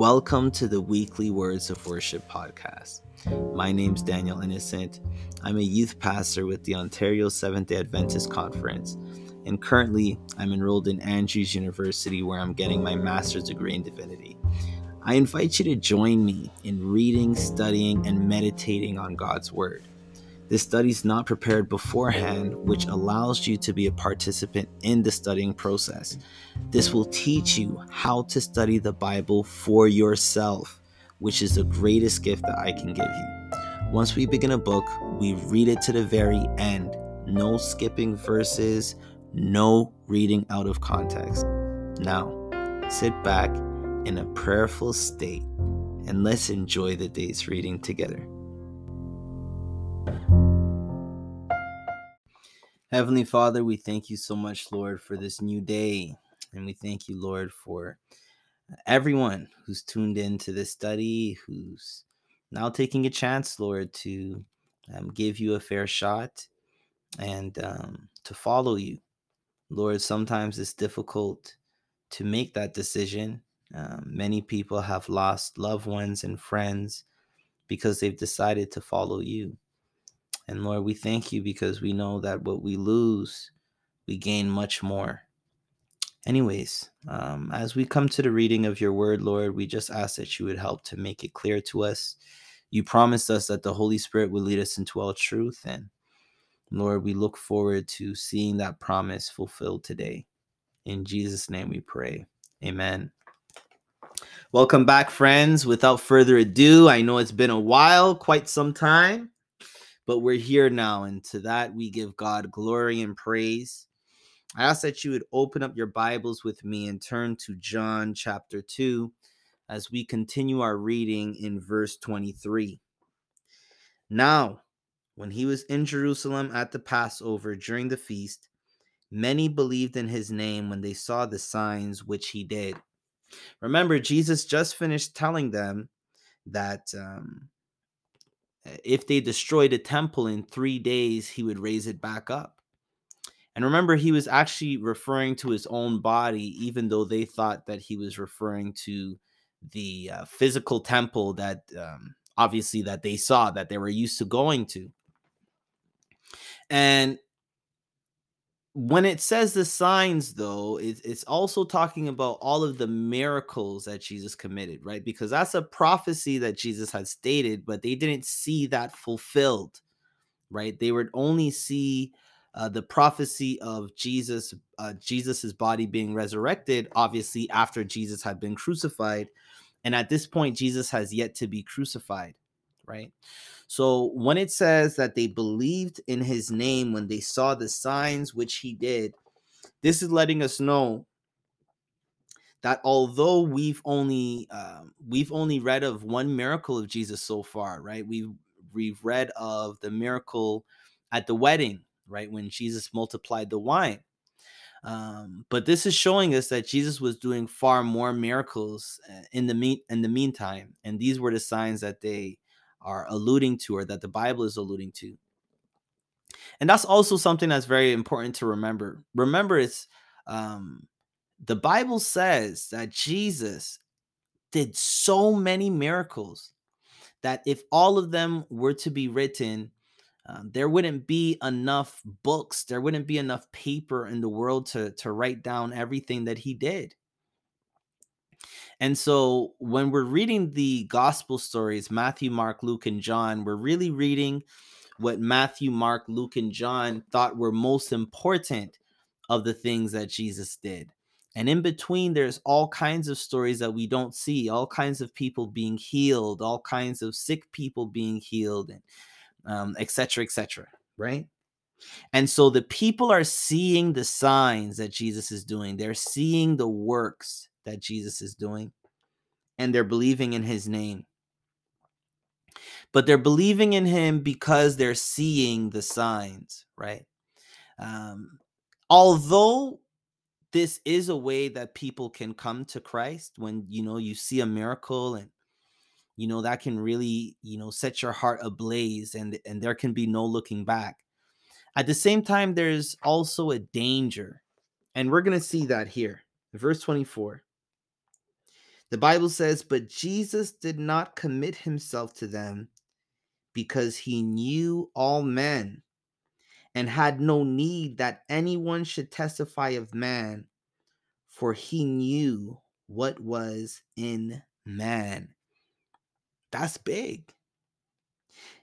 Welcome to the weekly Words of Worship podcast. My name's Daniel Innocent. I'm a youth pastor with the Ontario Seventh day Adventist Conference, and currently I'm enrolled in Andrews University where I'm getting my master's degree in divinity. I invite you to join me in reading, studying, and meditating on God's Word. This study is not prepared beforehand, which allows you to be a participant in the studying process. This will teach you how to study the Bible for yourself, which is the greatest gift that I can give you. Once we begin a book, we read it to the very end. No skipping verses, no reading out of context. Now, sit back in a prayerful state and let's enjoy the day's reading together. Heavenly Father, we thank you so much, Lord, for this new day. And we thank you, Lord, for everyone who's tuned in to this study, who's now taking a chance, Lord, to um, give you a fair shot and um, to follow you. Lord, sometimes it's difficult to make that decision. Um, many people have lost loved ones and friends because they've decided to follow you. And Lord, we thank you because we know that what we lose, we gain much more. Anyways, um, as we come to the reading of your word, Lord, we just ask that you would help to make it clear to us. You promised us that the Holy Spirit would lead us into all truth. And Lord, we look forward to seeing that promise fulfilled today. In Jesus' name we pray. Amen. Welcome back, friends. Without further ado, I know it's been a while, quite some time but we're here now. And to that, we give God glory and praise. I ask that you would open up your Bibles with me and turn to John chapter 2 as we continue our reading in verse 23. Now, when he was in Jerusalem at the Passover during the feast, many believed in his name when they saw the signs which he did. Remember, Jesus just finished telling them that um, if they destroyed a temple in three days, he would raise it back up. And remember, he was actually referring to his own body, even though they thought that he was referring to the uh, physical temple that um, obviously that they saw that they were used to going to. And when it says the signs though it's also talking about all of the miracles that jesus committed right? Because that's a prophecy that jesus had stated but they didn't see that fulfilled right? They would only see uh, the prophecy of jesus uh, jesus's body being resurrected obviously after jesus had been crucified and at this point jesus has yet to be crucified right so when it says that they believed in his name when they saw the signs which he did, this is letting us know that although we've only uh, we've only read of one miracle of Jesus so far, right? We've we've read of the miracle at the wedding, right, when Jesus multiplied the wine. Um, but this is showing us that Jesus was doing far more miracles uh, in the mean in the meantime, and these were the signs that they are alluding to or that the Bible is alluding to. And that's also something that's very important to remember. Remember, it's um, the Bible says that Jesus did so many miracles that if all of them were to be written, um, there wouldn't be enough books, there wouldn't be enough paper in the world to, to write down everything that he did. And so when we're reading the gospel stories, Matthew, Mark, Luke, and John, we're really reading what Matthew, Mark, Luke, and John thought were most important of the things that Jesus did. And in between, there's all kinds of stories that we don't see, all kinds of people being healed, all kinds of sick people being healed, and um, et cetera, et cetera, right? And so the people are seeing the signs that Jesus is doing. They're seeing the works that Jesus is doing, and they're believing in his name. But they're believing in him because they're seeing the signs, right? Um, although this is a way that people can come to Christ when you know you see a miracle and you know that can really you know set your heart ablaze and and there can be no looking back at the same time there's also a danger and we're going to see that here verse 24 The Bible says, But Jesus did not commit himself to them because he knew all men and had no need that anyone should testify of man, for he knew what was in man. That's big.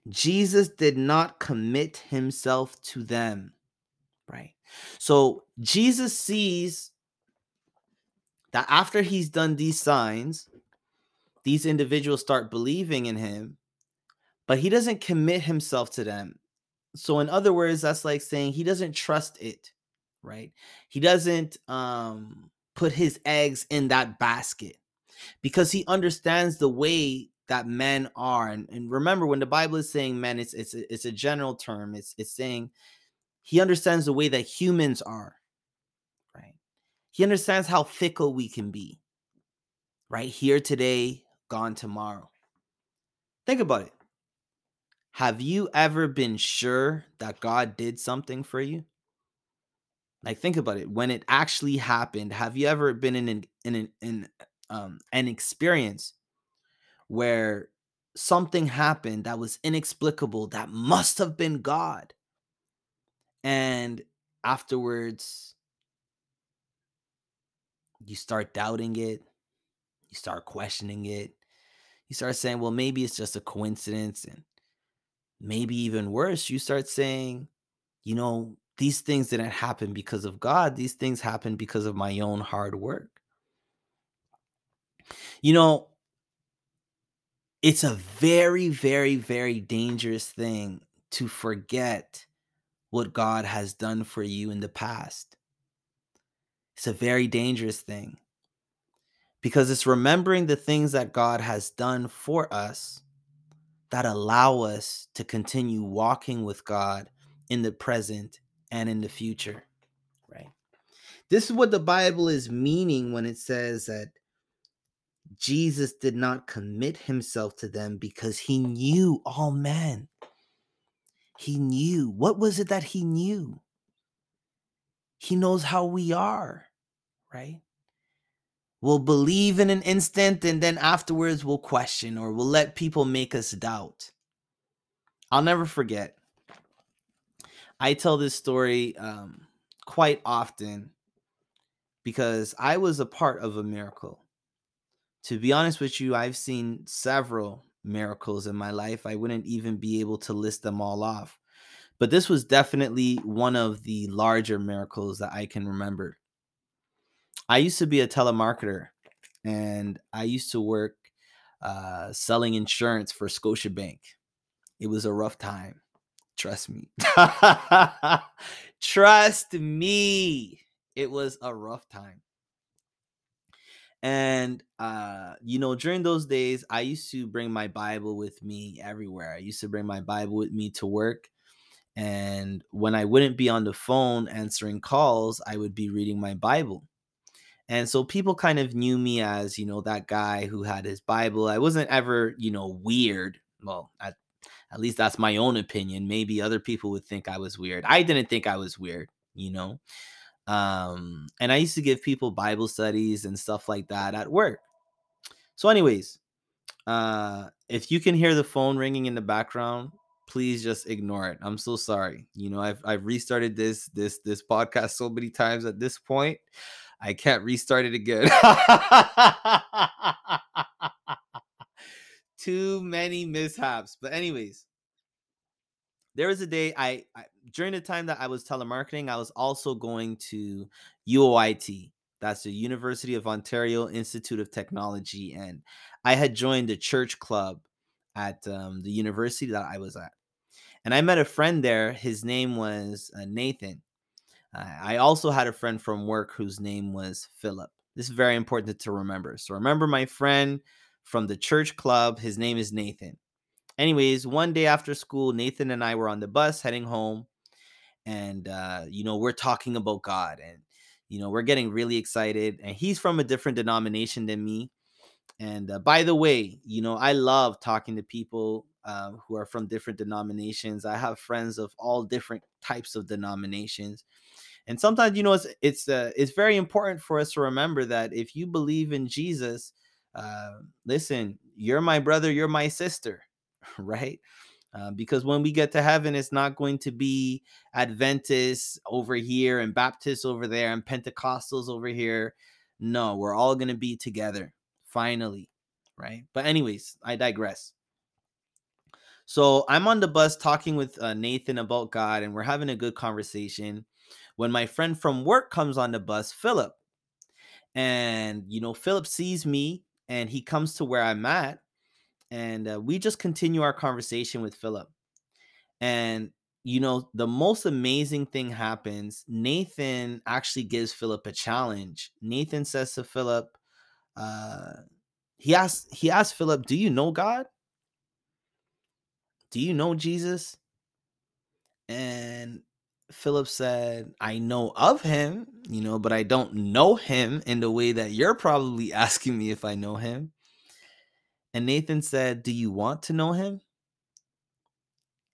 Jesus did not commit himself to them, right? So Jesus sees that after he's done these signs, these individuals start believing in him, but he doesn't commit himself to them. So in other words, that's like saying he doesn't trust it, right? He doesn't um put his eggs in that basket because he understands the way that men are. And, and remember, when the Bible is saying men, it's it's it's a general term. It's it's saying he understands the way that humans are? He understands how fickle we can be, right? Here today, gone tomorrow. Think about it. Have you ever been sure that God did something for you? Like think about it. When it actually happened, have you ever been in an in an in um an experience where something happened that was inexplicable that must have been God? And afterwards you start doubting it, you start questioning it. You start saying, well, maybe it's just a coincidence and maybe even worse, you start saying, you know, these things didn't happen because of God. These things happened because of my own hard work. You know, it's a very, very, very dangerous thing to forget what God has done for you in the past. It's a very dangerous thing because it's remembering the things that God has done for us that allow us to continue walking with God in the present and in the future, right? This is what the Bible is meaning when it says that Jesus did not commit himself to them because he knew all men. He knew. What was it that he knew? He knows how we are, right? We'll believe in an instant and then afterwards we'll question or we'll let people make us doubt. I'll never forget. I tell this story um, quite often because I was a part of a miracle. To be honest with you, I've seen several miracles in my life. I wouldn't even be able to list them all off. But this was definitely one of the larger miracles that I can remember. I used to be a telemarketer and I used to work uh, selling insurance for Scotiabank. It was a rough time. Trust me. Trust me. It was a rough time. And uh, you know, during those days, I used to bring my Bible with me everywhere. I used to bring my Bible with me to work. And when I wouldn't be on the phone answering calls, I would be reading my Bible. And so people kind of knew me as, you know, that guy who had his Bible. I wasn't ever, you know, weird. Well, at, at least that's my own opinion. Maybe other people would think I was weird. I didn't think I was weird, you know. Um, and I used to give people Bible studies and stuff like that at work. So, anyways, uh, if you can hear the phone ringing in the background, please just ignore it. I'm so sorry. You know, I've I've restarted this this this podcast so many times at this point. I can't restart it again. Too many mishaps. But anyways, there was a day I, I, during the time that I was telemarketing, I was also going to UOIT. That's the University of Ontario Institute of Technology, and I had joined a church club at um, the university that I was at. And I met a friend there. His name was uh, Nathan, I also had a friend from work whose name was Philip. This is very important to remember. So remember my friend from the church club. His name is Nathan. Anyways, one day after school, Nathan and I were on the bus heading home. And, uh, you know, we're talking about God and, you know, we're getting really excited. And he's from a different denomination than me. And uh, by the way, you know, I love talking to people uh, who are from different denominations. I have friends of all different types of denominations and sometimes you know it's it's uh, it's very important for us to remember that if you believe in jesus uh, listen, you're my brother, you're my sister, right? Uh, because when we get to heaven, it's not going to be Adventists over here and Baptists over there and Pentecostals over here. No, we're all going to be together finally, right? But, anyways, I digress. So I'm on the bus talking with uh, Nathan about God, and we're having a good conversation. When my friend from work comes on the bus, Philip, and you know, Philip sees me and he comes to where I'm at, and uh, we just continue our conversation with Philip. And you know, the most amazing thing happens. Nathan actually gives Philip a challenge. Nathan says to Philip, uh, he asked he asked Philip, "Do you know God? Do you know Jesus?" And Philip said, I know of him, you know, but I don't know him in the way that you're probably asking me if I know him. And Nathan said, Do you want to know him?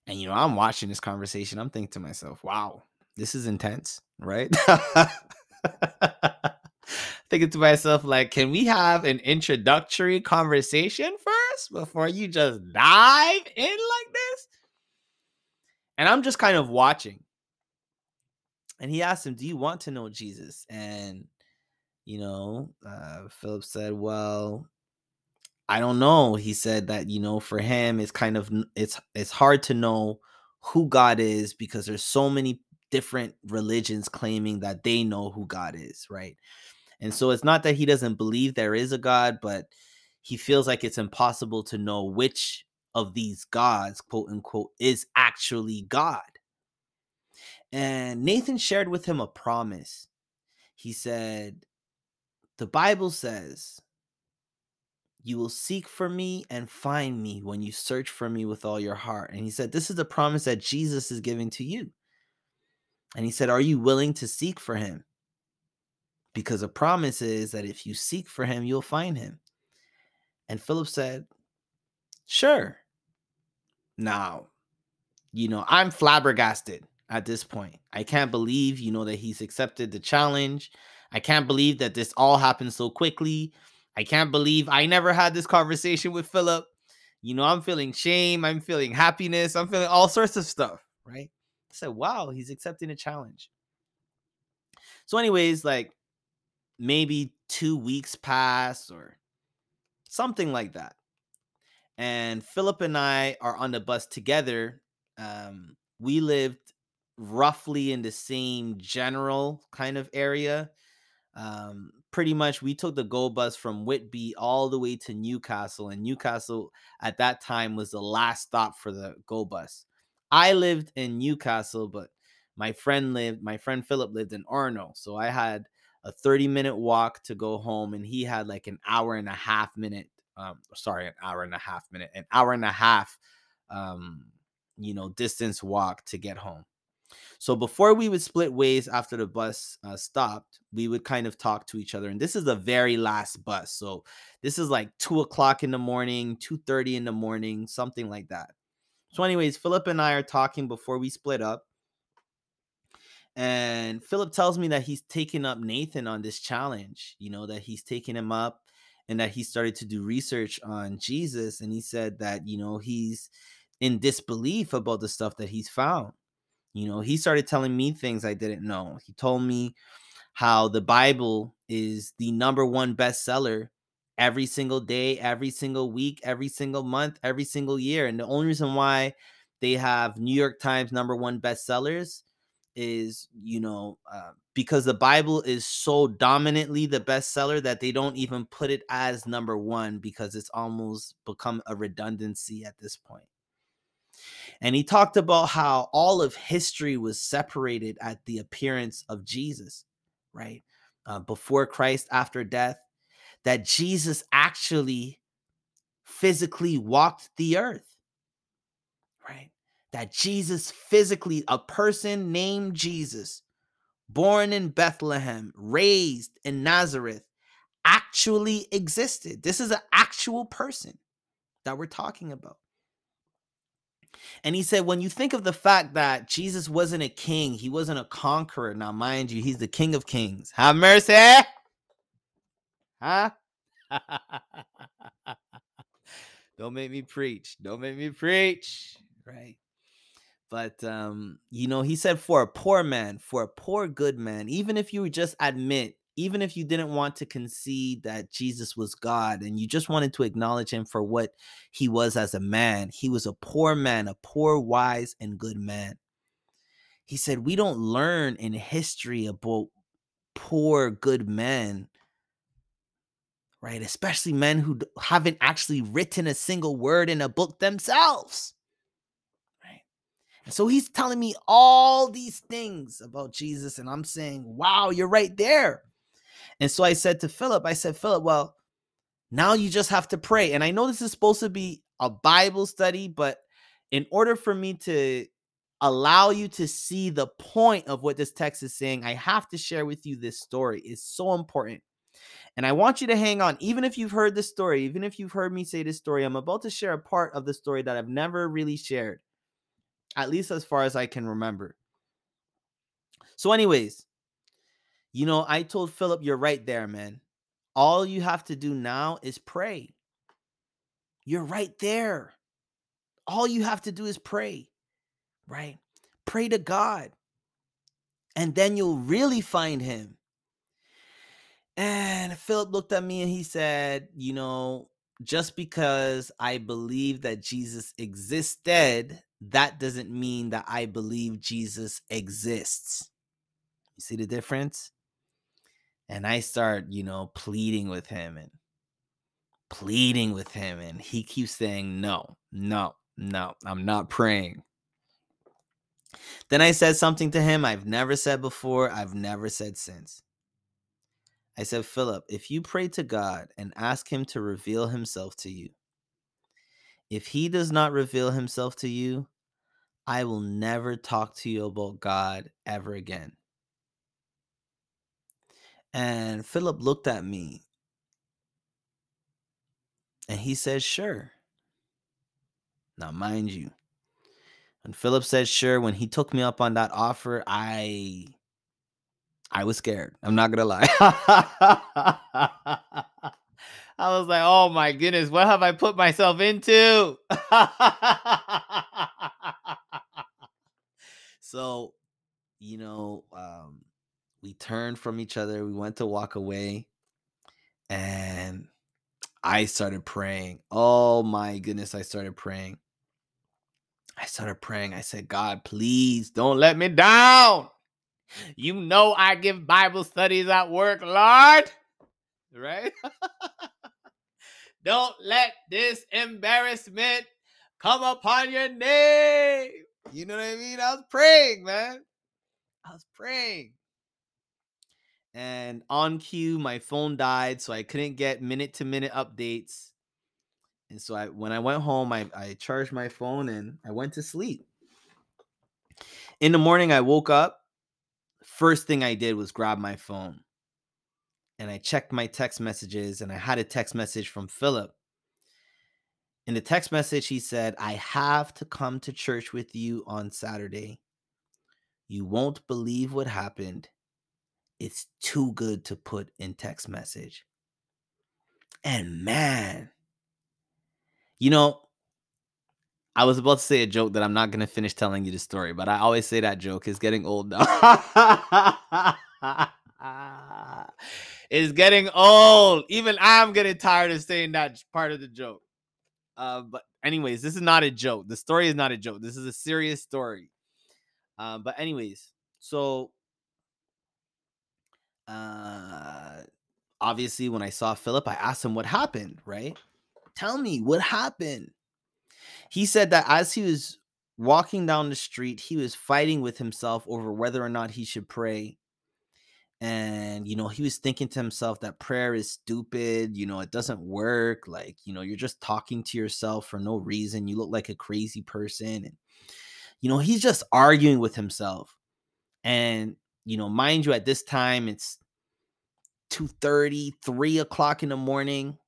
And, you know, I'm watching this conversation. I'm thinking to myself, wow, this is intense, right? thinking to myself, like, can we have an introductory conversation first before you just dive in like this? And I'm just kind of watching and he asked him, "Do you want to know Jesus?" And you know, uh, Philip said, "Well, I don't know." He said that you know, for him, it's kind of it's it's hard to know who God is because there's so many different religions claiming that they know who God is, right? And so it's not that he doesn't believe there is a God, but he feels like it's impossible to know which of these gods, quote unquote, is actually God. And Nathan shared with him a promise. He said, The Bible says, You will seek for me and find me when you search for me with all your heart. And he said, This is the promise that Jesus is giving to you. And he said, Are you willing to seek for him? Because a promise is that if you seek for him, you'll find him. And Philip said, Sure. Now, you know, I'm flabbergasted at this point. I can't believe, you know, that he's accepted the challenge. I can't believe that this all happened so quickly. I can't believe I never had this conversation with Philip. You know, I'm feeling shame. I'm feeling happiness. I'm feeling all sorts of stuff, right? I said, wow, he's accepting a challenge. So, anyways, like maybe two weeks pass or something like that. And Philip and I are on the bus together. Um, we lived roughly in the same general kind of area. Um, pretty much, we took the GO bus from Whitby all the way to Newcastle, and Newcastle at that time was the last stop for the GO bus. I lived in Newcastle, but my friend lived, my friend Philip lived in Orono, so I had a 30 minute walk to go home, and he had like an hour and a half minute, um, sorry, an hour and a half minute, an hour and a half, um, you know, distance walk to get home. So before we would split ways after the bus uh, stopped, we would kind of talk to each other. And this is the very last bus. So this is like two o'clock in the morning, 2:30 in the morning, something like that. So, anyways, Philip and I are talking before we split up. And Philip tells me that he's taken up Nathan on this challenge, you know, that he's taken him up and that he started to do research on Jesus. And he said that, you know, he's in disbelief about the stuff that he's found you know, he started telling me things I didn't know. He told me how the Bible is the number one bestseller every single day, every single week, every single month, every single year. And the only reason why they have New York Times number one bestsellers is, you know, uh, because the Bible is so dominantly the bestseller that they don't even put it as number one because it's almost become a redundancy at this point. And he talked about how all of history was separated at the appearance of Jesus, right? Uh, before Christ, after death, that Jesus actually physically walked the earth? That Jesus physically, a person named Jesus, born in Bethlehem, raised in Nazareth, actually existed. This is an actual person that we're talking about. And he said, when you think of the fact that Jesus wasn't a king, he wasn't a conqueror. Now, mind you, he's the king of kings. Have mercy. Huh? Don't make me preach. Don't make me preach. Right. But um, you know, he said for a poor man, for a poor good man, even if you just admit, even if you didn't want to concede that Jesus was God and you just wanted to acknowledge him for what he was as a man, he was a poor man, a poor, wise, and good man. He said, We don't learn in history about poor, good men right? Especially men who haven't actually written a single word in a book themselves. And so he's telling me all these things about Jesus, and I'm saying, wow, you're right there. And so I said to Philip, I said, Philip, well, now you just have to pray. And I know this is supposed to be a Bible study, but in order for me to allow you to see the point of what this text is saying, I have to share with you this story. It's so important. And I want you to hang on, even if you've heard this story, even if you've heard me say this story, I'm about to share a part of the story that I've never really shared, at least as far as I can remember. So, anyways, you know, I told Philip, you're right there, man. All you have to do now is pray. You're right there. All you have to do is pray, right? Pray to God. And then you'll really find him. And Philip looked at me and he said, You know, just because I believe that Jesus existed, that doesn't mean that I believe Jesus exists. You see the difference? And I start, you know, pleading with him and pleading with him. And he keeps saying, No, no, no, I'm not praying. Then I said something to him I've never said before, I've never said since. I said, Philip, if you pray to God and ask Him to reveal Himself to you, if He does not reveal Himself to you, I will never talk to you about God ever again. And Philip looked at me and he said, Sure. Now, mind you, when Philip said sure, when he took me up on that offer, I I was scared. I'm not gonna lie. I was like, oh my goodness, what have I put myself into? so, you know, um, we turned from each other. We went to walk away, and I started praying. Oh my goodness, I started praying. I started praying. I said, God, please don't let me down. You know I give Bible studies at work, Lord. Right? Don't let this embarrassment come upon your name. You know what I mean? I was praying, man. I was praying. And on cue, my phone died, so I couldn't get minute to minute updates. And so I when I went home, I, I charged my phone and I went to sleep. In the morning, I woke up first thing I did was grab my phone and I checked my text messages and I had a text message from Philip. In the text message, he said, I have to come to church with you on Saturday. You won't believe what happened. It's too good to put in text message. And man, you know, I was about to say a joke that I'm not gonna finish telling you the story, but I always say that joke is getting old now. it's getting old. Even I'm getting tired of saying that part of the joke. Uh, but anyways, this is not a joke. The story is not a joke. This is a serious story. Uh, but anyways, so uh, obviously when I saw Philip, I asked him what happened. Right? Tell me what happened. He said that as he was walking down the street, he was fighting with himself over whether or not he should pray. And, you know, he was thinking to himself that prayer is stupid. You know, it doesn't work. Like, you know, you're just talking to yourself for no reason. You look like a crazy person. And, you know, he's just arguing with himself. And, you know, mind you, at this time, it's 2 30, 3 o'clock in the morning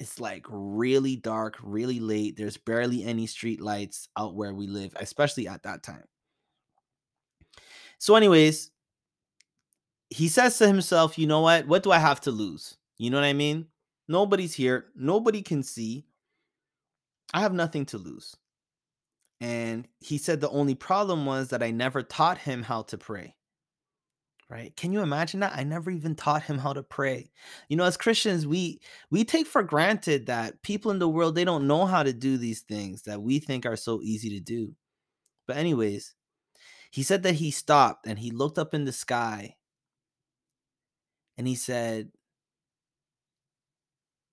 it's like really dark, really late. There's barely any street lights out where we live, especially at that time. So, anyways, he says to himself, you know what? What do I have to lose? You know what I mean? Nobody's here. Nobody can see. I have nothing to lose. And he said the only problem was that I never taught him how to pray. Right? Can you imagine that? I never even taught him how to pray. You know, as Christians, we we take for granted that people in the world they don't know how to do these things that we think are so easy to do. But anyways, he said that he stopped and he looked up in the sky and he said,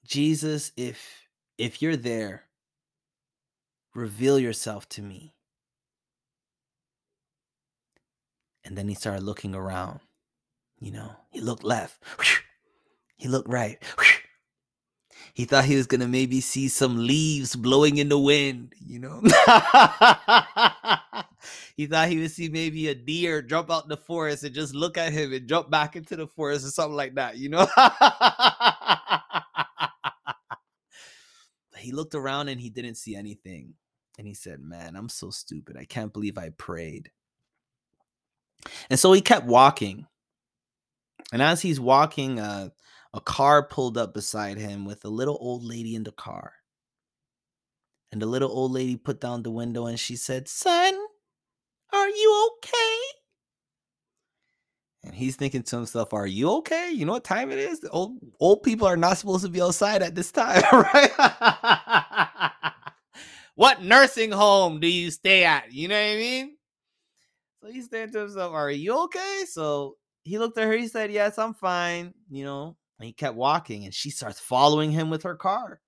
"Jesus, if if you're there, reveal yourself to me." And then he started looking around. You know, he looked left. He looked right. He thought he was to maybe see some leaves blowing in the wind, you know? he thought he would see maybe a deer jump out the forest and just look at him and jump back into the forest or something like that, you know? he looked around and he didn't see anything. And he said, Man, I'm so stupid. I can't believe I prayed. And so he kept walking. And as he's walking, uh, a car pulled up beside him with a little old lady in the car. And the little old lady put down the window and she said, Son, are you okay? And he's thinking to himself, Are you okay? You know what time it is? Old old people are not supposed to be outside at this time, right? what nursing home do you stay at? You know what I mean? So he's saying to himself, Are you okay? So he looked at her, he said, Yes, I'm fine. You know, and he kept walking, and she starts following him with her car.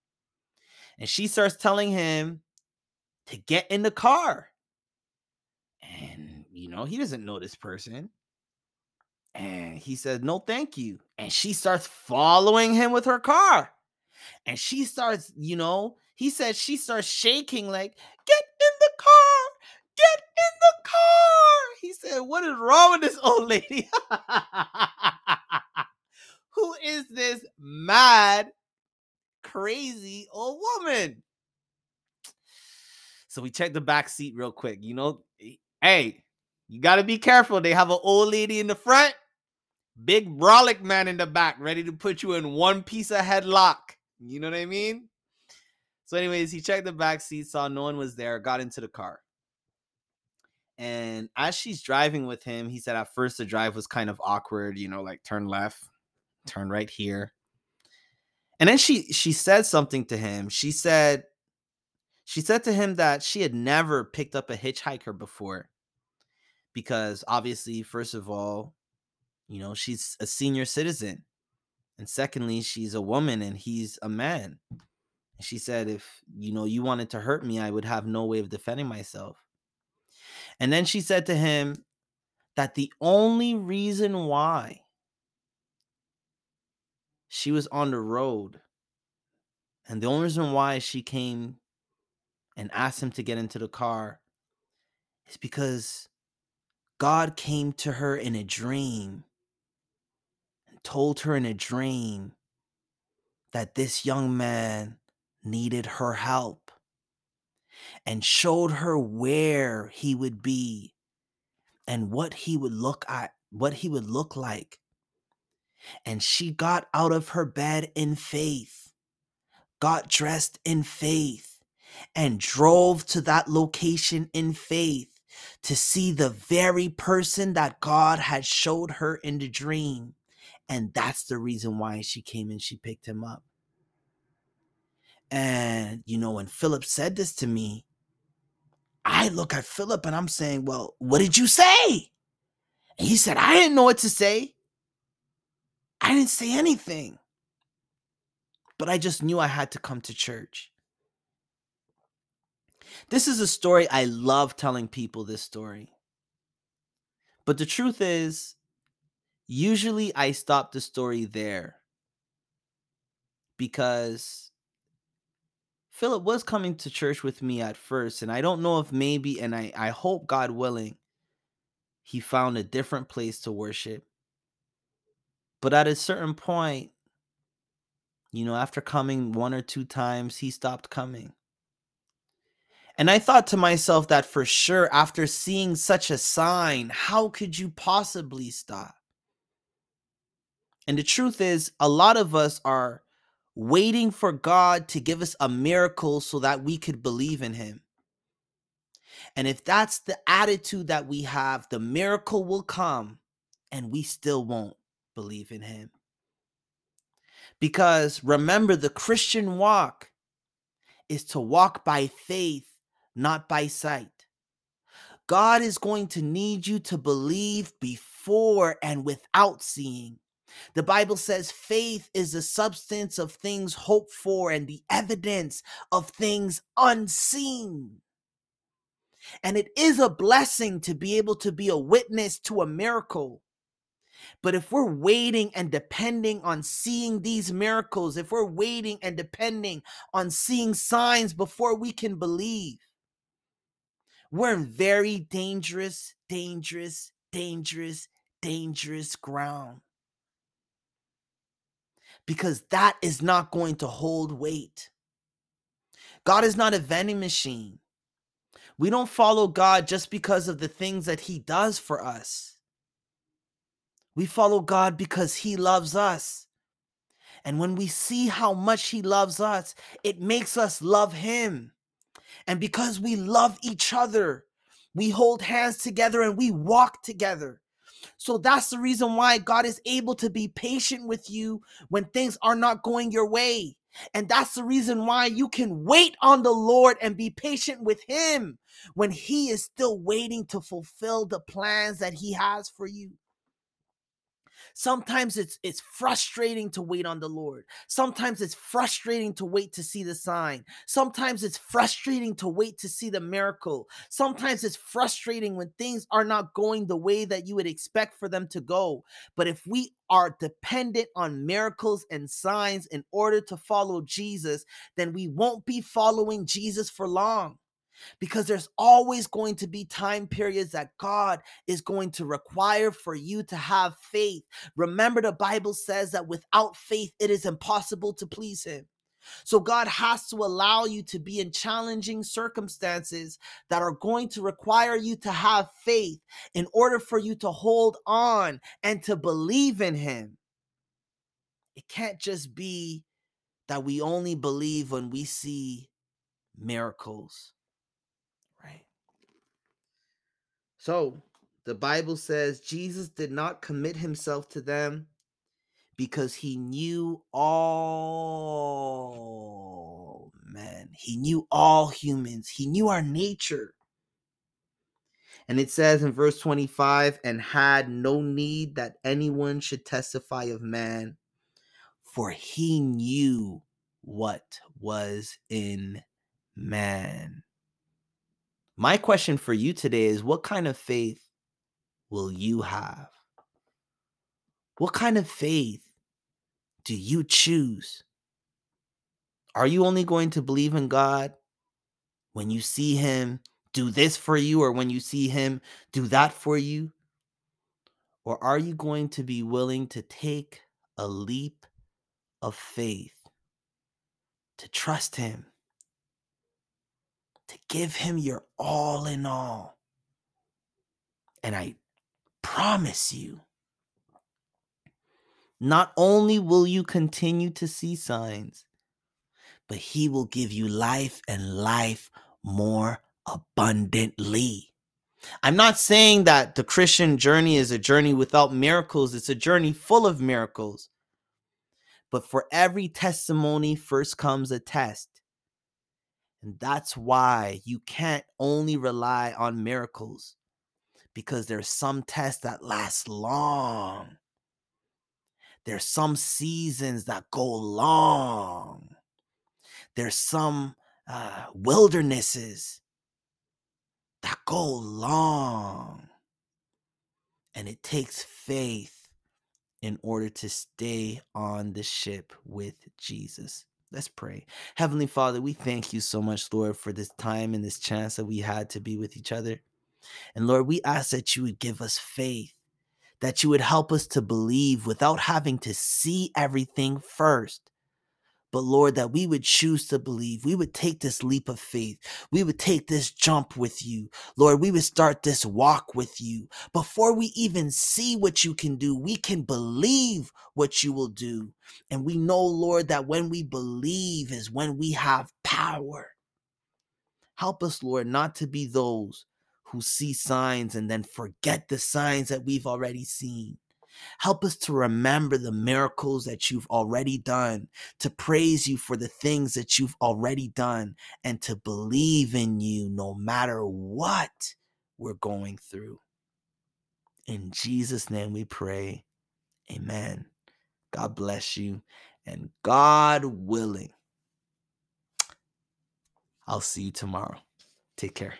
And she starts telling him to get in the car. And, you know, he doesn't know this person. And he says, No, thank you. And she starts following him with her car. And she starts, you know, he says she starts shaking, like, Get in the car, get in the car. He said, What is wrong with this old lady? Is this mad, crazy old woman? So we check the back seat real quick. You know, eh, hey, you got to be careful. They have an old lady in the front, big brolic man in the back, ready to put you in one piece of headlock. You know what I mean? So, anyways, he checked the back seat, saw no one was there, got into the car. And as she's driving with him, he said at first the drive was kind of awkward, you know, like turn left, turn right here. And then she she said something to him. She said she said to him that she had never picked up a hitchhiker before because obviously first of all, you know, she's a senior citizen. And secondly, she's a woman and he's a man. She said if, you know, you wanted to hurt me, I would have no way of defending myself. And then she said to him that the only reason why she was on the road and the only reason why she came and asked him to get into the car is because God came to her in a dream and told her in a dream that this young man needed her help and showed her where he would be and what he would look at what he would look like and she got out of her bed in faith got dressed in faith and drove to that location in faith to see the very person that God had showed her in the dream. And that's the reason why she came and she picked him up. And, you know, when Philip said this to me, I look at Philip and I'm saying, Well, what did you say? And he said, I didn't know what to say. I didn't say anything. But I just knew I had to come to church. This is a story I love telling people this story. But the truth is, usually I stop the story there because Philip was coming to church with me at first, and I don't know if maybe, and I, I hope God willing, he found a different place to worship. But at a certain point, you know, after coming one or two times, he stopped coming. And I thought to myself that for sure, after seeing such a sign, how could you possibly stop? And the truth is, a lot of us are waiting for God to give us a miracle so that we could believe in Him. And if that's the attitude that we have, the miracle will come and we still won't believe in Him. Because remember, the Christian walk is to walk by faith, not by sight. God is going to need you to believe before and without seeing. The Bible says faith is the substance of things hoped for and the evidence of things unseen. And it is a blessing to be able to be a witness to a miracle. But if we're waiting and depending on seeing these miracles, if we're waiting and depending on seeing signs before we can believe, we're in very dangerous, dangerous, dangerous, dangerous ground. Because that is not going to hold weight. God is not a vending machine. We don't follow God just because of the things that He does for us. We follow God because He loves us. And when we see how much He loves us, it makes us love Him. And because we love each other, we hold hands together and we walk together. So that's the reason why God is able to be patient with you when things are not going your way. And that's the reason why you can wait on the Lord and be patient with Him when He is still waiting to fulfill the plans that He has for you. Sometimes it's it's frustrating to wait on the Lord. Sometimes it's frustrating to wait to see the sign. Sometimes it's frustrating to wait to see the miracle. Sometimes it's frustrating when things are not going the way that you would expect for them to go. But if we are dependent on miracles and signs in order to follow Jesus, then we won't be following Jesus for long because there's always going to be time periods that God is going to require for you to have faith. Remember, the Bible says that without faith, it is impossible to please Him. So, God has to allow you to be in challenging circumstances that are going to require you to have faith in order for you to hold on and to believe in Him. It can't just be that we only believe when we see miracles. So the Bible says Jesus did not commit himself to them because he knew all men. He knew all humans. He knew our nature. And it says in verse 25, and had no need that anyone should testify of man, for he knew what was in man. My question for you today is what kind of faith will you have? What kind of faith do you choose? Are you only going to believe in God when you see Him do this for you or when you see Him do that for you? Or are you going to be willing to take a leap of faith to trust Him? To give him your all in all. And I promise you, not only will you continue to see signs, but he will give you life and life more abundantly. I'm not saying that the Christian journey is a journey without miracles, it's a journey full of miracles. But for every testimony, first comes a test. And that's why you can't only rely on miracles because there's some tests that last long. There's some seasons that go long. There's some uh, wildernesses that go long. And it takes faith in order to stay on the ship with Jesus. Let's pray. Heavenly Father, we thank you so much, Lord, for this time and this chance that we had to be with each other. And Lord, we ask that you would give us faith, that you would help us to believe without having to see everything first, but Lord, that we would choose to believe. We would take this leap of faith. We would take this jump with you. Lord, we would start this walk with you. Before we even see what you can do, we can believe what you will do. And we know, Lord, that when we believe is when we have power. Help us, Lord, not to be those who see signs and then forget the signs that we've already seen. Help us to remember the miracles that you've already done, to praise you for the things that you've already done, and to believe in you no matter what we're going through. In Jesus' name we pray. Amen. God bless you. And God willing, I'll see you tomorrow. Take care.